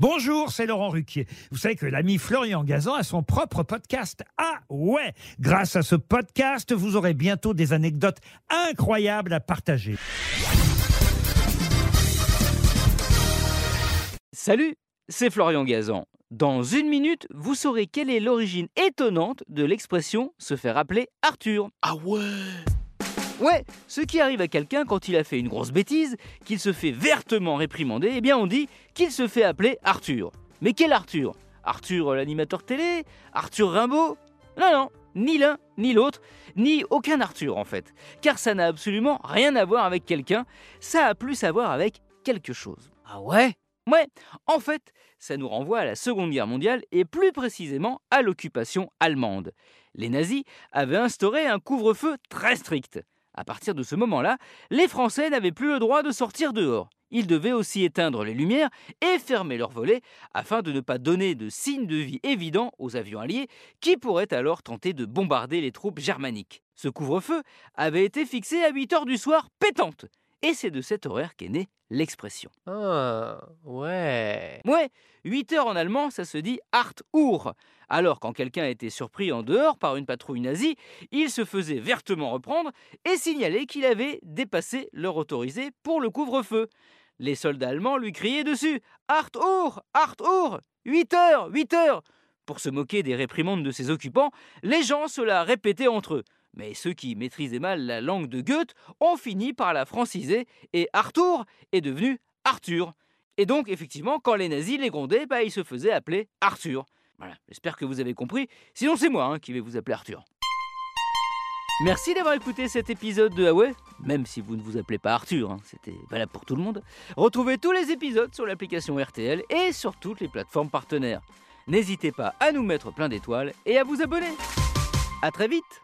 Bonjour, c'est Laurent Ruquier. Vous savez que l'ami Florian Gazan a son propre podcast. Ah ouais Grâce à ce podcast, vous aurez bientôt des anecdotes incroyables à partager. Salut, c'est Florian Gazan. Dans une minute, vous saurez quelle est l'origine étonnante de l'expression se faire appeler Arthur. Ah ouais Ouais, ce qui arrive à quelqu'un quand il a fait une grosse bêtise, qu'il se fait vertement réprimander, eh bien on dit qu'il se fait appeler Arthur. Mais quel Arthur? Arthur l'animateur télé? Arthur Rimbaud? Non, non, ni l'un ni l'autre, ni aucun Arthur en fait. Car ça n'a absolument rien à voir avec quelqu'un, ça a plus à voir avec quelque chose. Ah ouais? Ouais, en fait, ça nous renvoie à la Seconde Guerre mondiale et plus précisément à l'occupation allemande. Les nazis avaient instauré un couvre-feu très strict. À partir de ce moment-là, les Français n'avaient plus le droit de sortir dehors. Ils devaient aussi éteindre les lumières et fermer leurs volets afin de ne pas donner de signes de vie évidents aux avions alliés qui pourraient alors tenter de bombarder les troupes germaniques. Ce couvre-feu avait été fixé à 8 heures du soir pétante. Et c'est de cet horaire qu'est née l'expression. Ah, ouais. Ouais, 8 heures en allemand, ça se dit Art Uhr. Alors, quand quelqu'un était surpris en dehors par une patrouille nazie, il se faisait vertement reprendre et signaler qu'il avait dépassé l'heure autorisée pour le couvre-feu. Les soldats allemands lui criaient dessus Art Uhr Art Uhr 8 heures 8 heures Pour se moquer des réprimandes de ses occupants, les gens se la répétaient entre eux. Mais ceux qui maîtrisaient mal la langue de Goethe ont fini par la franciser et Arthur est devenu Arthur. Et donc, effectivement, quand les nazis les grondaient, bah, ils se faisaient appeler Arthur. Voilà, j'espère que vous avez compris. Sinon, c'est moi hein, qui vais vous appeler Arthur. Merci d'avoir écouté cet épisode de Huawei, même si vous ne vous appelez pas Arthur, hein, c'était valable pour tout le monde. Retrouvez tous les épisodes sur l'application RTL et sur toutes les plateformes partenaires. N'hésitez pas à nous mettre plein d'étoiles et à vous abonner. A très vite